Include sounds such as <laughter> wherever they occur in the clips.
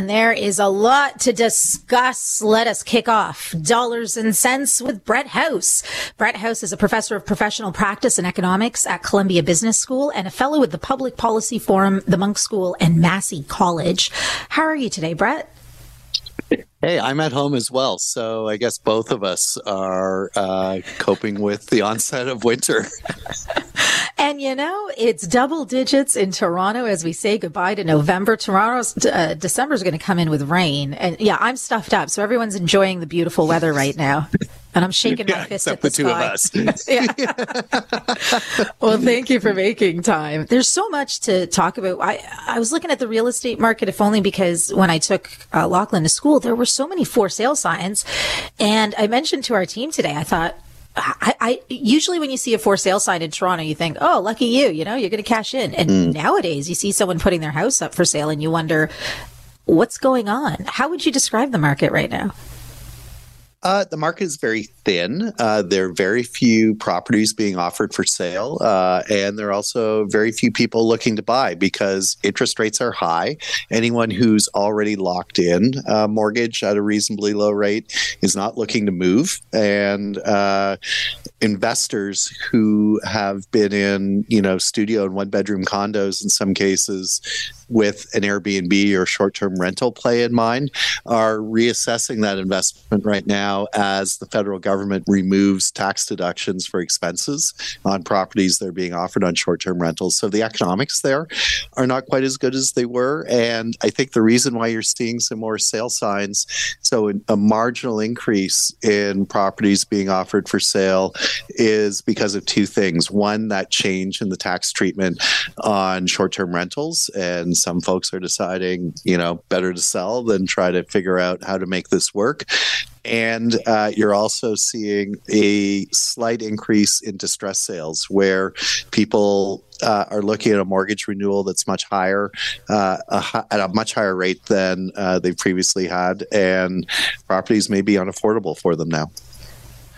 And there is a lot to discuss. Let us kick off Dollars and Sense with Brett House. Brett House is a professor of professional practice and economics at Columbia Business School and a fellow with the Public Policy Forum, the Munk School, and Massey College. How are you today, Brett? Hey, I'm at home as well. So I guess both of us are uh, coping with the onset of winter. <laughs> and you know, it's double digits in Toronto as we say goodbye to November. Toronto's uh, December is going to come in with rain. And yeah, I'm stuffed up. So everyone's enjoying the beautiful weather right now and I'm shaking my yeah, fist at the, the two of us. <laughs> well, thank you for making time. There's so much to talk about. I I was looking at the real estate market, if only because when I took uh, Lachlan to school, there were so many for sale signs, and I mentioned to our team today. I thought. I, I, usually when you see a for sale sign in Toronto, you think, "Oh, lucky you! You know, you're going to cash in." And mm. nowadays, you see someone putting their house up for sale, and you wonder, "What's going on?" How would you describe the market right now? Uh, the market is very thin. Uh, there are very few properties being offered for sale, uh, and there are also very few people looking to buy because interest rates are high. Anyone who's already locked in a mortgage at a reasonably low rate is not looking to move, and uh, investors who have been in, you know, studio and one bedroom condos in some cases with an Airbnb or short term rental play in mind are reassessing that investment right now as the federal government removes tax deductions for expenses on properties that are being offered on short term rentals. So the economics there are not quite as good as they were. And I think the reason why you're seeing some more sale signs, so a marginal increase in properties being offered for sale, is because of two things. One, that change in the tax treatment on short term rentals and some folks are deciding, you know, better to sell than try to figure out how to make this work. And uh, you're also seeing a slight increase in distress sales where people uh, are looking at a mortgage renewal that's much higher, uh, a, at a much higher rate than uh, they previously had. And properties may be unaffordable for them now.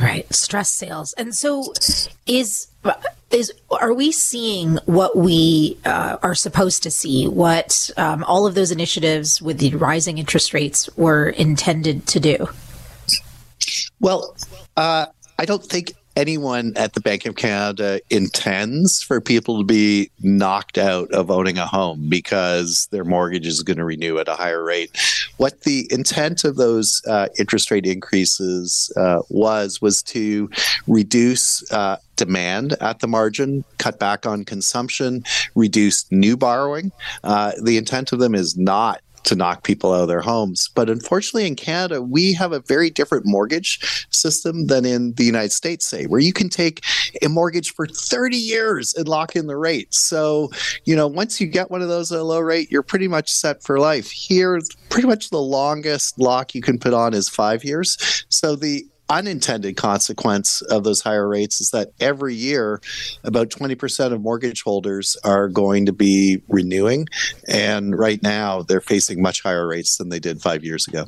Right. Stress sales. And so is is are we seeing what we uh, are supposed to see? What um, all of those initiatives with the rising interest rates were intended to do? Well, uh, I don't think anyone at the Bank of Canada intends for people to be knocked out of owning a home because their mortgage is going to renew at a higher rate. What the intent of those uh, interest rate increases uh, was was to reduce uh, demand at the margin, cut back on consumption, reduce new borrowing. Uh, the intent of them is not to knock people out of their homes. But unfortunately, in Canada, we have a very different mortgage system than in the United States, say, where you can take a mortgage for 30 years and lock in the rate. So, you know, once you get one of those at a low rate, you're pretty much set for life. Here, pretty much the longest lock you can put on is five years. So the unintended consequence of those higher rates is that every year about 20% of mortgage holders are going to be renewing and right now they're facing much higher rates than they did 5 years ago.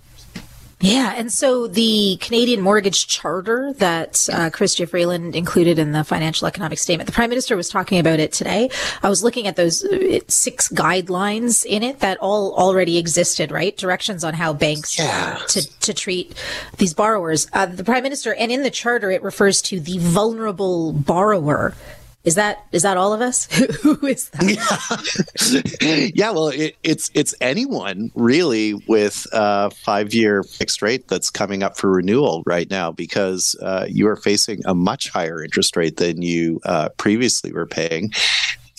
Yeah, and so the Canadian Mortgage Charter that uh, Chrystia Freeland included in the financial economic statement, the Prime Minister was talking about it today. I was looking at those uh, six guidelines in it that all already existed, right? Directions on how banks yeah. to to treat these borrowers. Uh, the Prime Minister, and in the Charter, it refers to the vulnerable borrower is that is that all of us? <laughs> Who is that? Yeah, <laughs> yeah well, it, it's it's anyone really with a five year fixed rate that's coming up for renewal right now because uh, you are facing a much higher interest rate than you uh, previously were paying,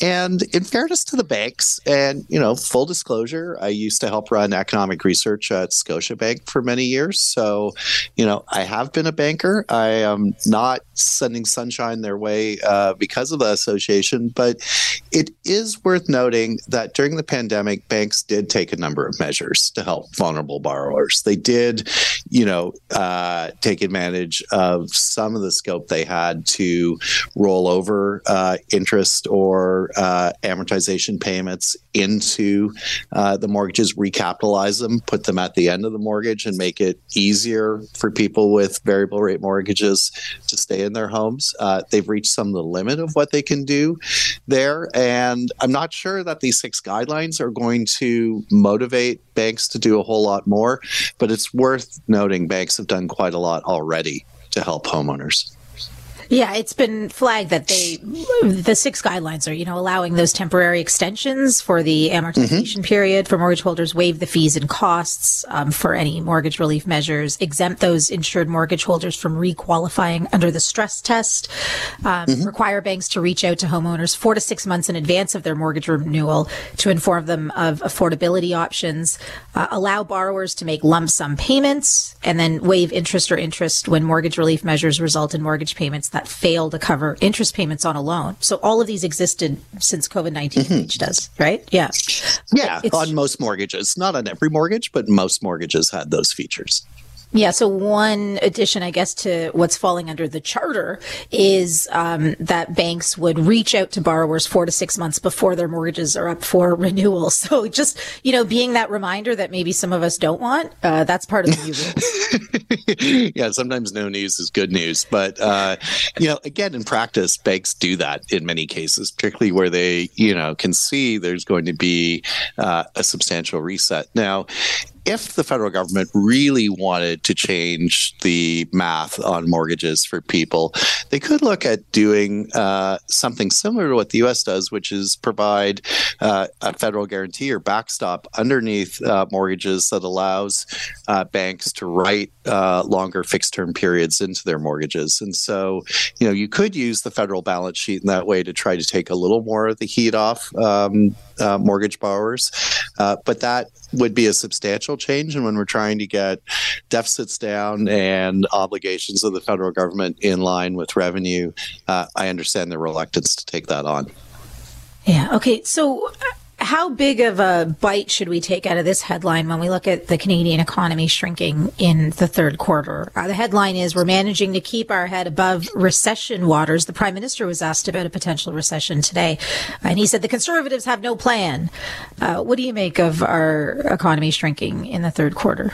and in fairness to the banks, and you know, full disclosure, I used to help run economic research at Scotiabank for many years. So, you know, I have been a banker. I am not sending sunshine their way uh, because of the association, but it is worth noting that during the pandemic, banks did take a number of measures to help vulnerable borrowers. They did, you know, uh, take advantage of some of the scope they had to roll over uh, interest or uh, amortization payments into uh, the mortgages, recapitalize them, put them at the end of the mortgage, and make it easier for people with variable rate mortgages to stay in their homes. Uh, they've reached some of the limit of what they can do there. And I'm not sure that these six guidelines are going to motivate banks to do a whole lot more, but it's worth noting banks have done quite a lot already to help homeowners. Yeah, it's been flagged that they, the six guidelines are, you know, allowing those temporary extensions for the amortization mm-hmm. period for mortgage holders, waive the fees and costs um, for any mortgage relief measures, exempt those insured mortgage holders from requalifying under the stress test, um, mm-hmm. require banks to reach out to homeowners four to six months in advance of their mortgage renewal to inform them of affordability options, uh, allow borrowers to make lump sum payments, and then waive interest or interest when mortgage relief measures result in mortgage payments that fail to cover interest payments on a loan. So all of these existed since COVID 19 mm-hmm. reached us, right? Yeah. Yeah, it's, on most mortgages. Not on every mortgage, but most mortgages had those features. Yeah. So one addition, I guess, to what's falling under the charter is um, that banks would reach out to borrowers four to six months before their mortgages are up for <laughs> renewal. So just you know, being that reminder that maybe some of us don't want, uh, that's part of the <laughs> new <laughs> yeah. Sometimes no news is good news, but uh, you know, again, in practice, banks do that in many cases, particularly where they you know can see there's going to be uh, a substantial reset. Now, if the federal government really wanted to change the math on mortgages for people, they could look at doing uh, something similar to what the U.S. does, which is provide uh, a federal guarantee or backstop underneath uh, mortgages that allows uh, banks to write uh, longer fixed term periods into their mortgages. And so, you know, you could use the federal balance sheet in that way to try to take a little more of the heat off um, uh, mortgage borrowers. but that would be a substantial change. And when we're trying to get deficits down and obligations of the federal government in line with revenue, uh, I understand the reluctance to take that on. Yeah. Okay. So how big of a bite should we take out of this headline when we look at the Canadian economy shrinking in the third quarter? Uh, the headline is We're managing to keep our head above recession waters. The Prime Minister was asked about a potential recession today, and he said the Conservatives have no plan. Uh, what do you make of our economy shrinking in the third quarter?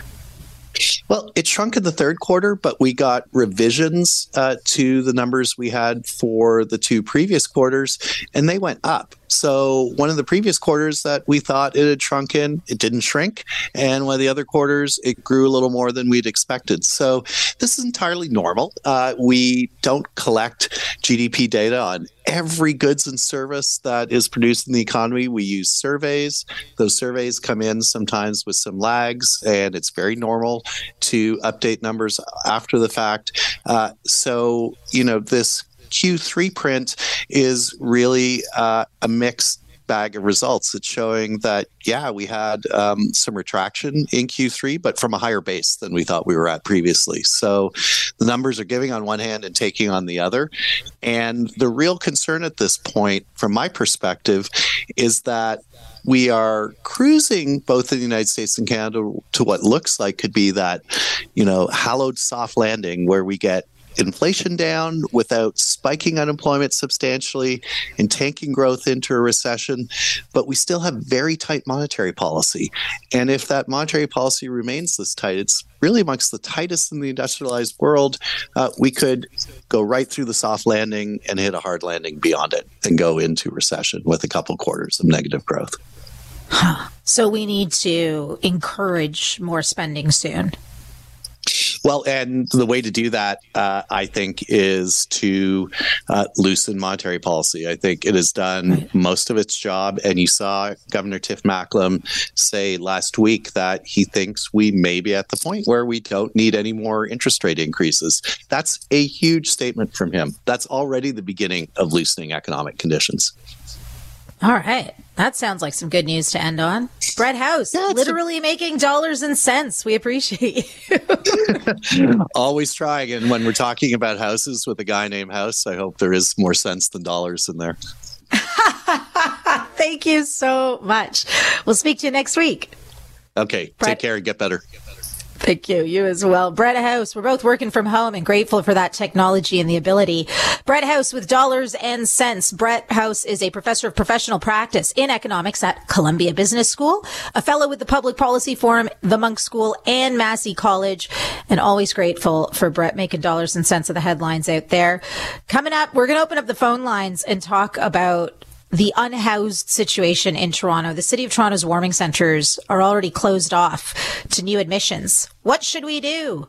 Well, it shrunk in the third quarter, but we got revisions uh, to the numbers we had for the two previous quarters, and they went up. So one of the previous quarters that we thought it had shrunk in, it didn't shrink. And one of the other quarters, it grew a little more than we'd expected. So this is entirely normal. Uh, we don't collect GDP data on every goods and service that is produced in the economy. We use surveys. Those surveys come in sometimes with some lags, and it's very normal to update numbers after the fact. Uh, so, you know, this Q3 print is really uh, a mixed bag of results. It's showing that, yeah, we had um, some retraction in Q3, but from a higher base than we thought we were at previously. So the numbers are giving on one hand and taking on the other. And the real concern at this point, from my perspective, is that we are cruising both in the United States and Canada to what looks like could be that, you know, hallowed soft landing where we get inflation down without spiking unemployment substantially and tanking growth into a recession. But we still have very tight monetary policy. And if that monetary policy remains this tight, it's really amongst the tightest in the industrialized world. Uh, we could go right through the soft landing and hit a hard landing beyond it and go into recession with a couple quarters of negative growth. So we need to encourage more spending soon. Well, and the way to do that, uh, I think, is to uh, loosen monetary policy. I think it has done most of its job. And you saw Governor Tiff Macklem say last week that he thinks we may be at the point where we don't need any more interest rate increases. That's a huge statement from him. That's already the beginning of loosening economic conditions. All right. That sounds like some good news to end on. Brett House, yeah, literally a- making dollars and cents. We appreciate you. <laughs> <laughs> Always trying. And when we're talking about houses with a guy named House, I hope there is more sense than dollars in there. <laughs> Thank you so much. We'll speak to you next week. Okay. Brett- Take care and get better. Thank you. You as well. Brett House, we're both working from home and grateful for that technology and the ability Brett House with Dollars and Sense. Brett House is a professor of professional practice in economics at Columbia Business School, a fellow with the Public Policy Forum, the Munk School, and Massey College, and always grateful for Brett making dollars and cents of the headlines out there. Coming up, we're going to open up the phone lines and talk about the unhoused situation in Toronto. The city of Toronto's warming centers are already closed off to new admissions. What should we do?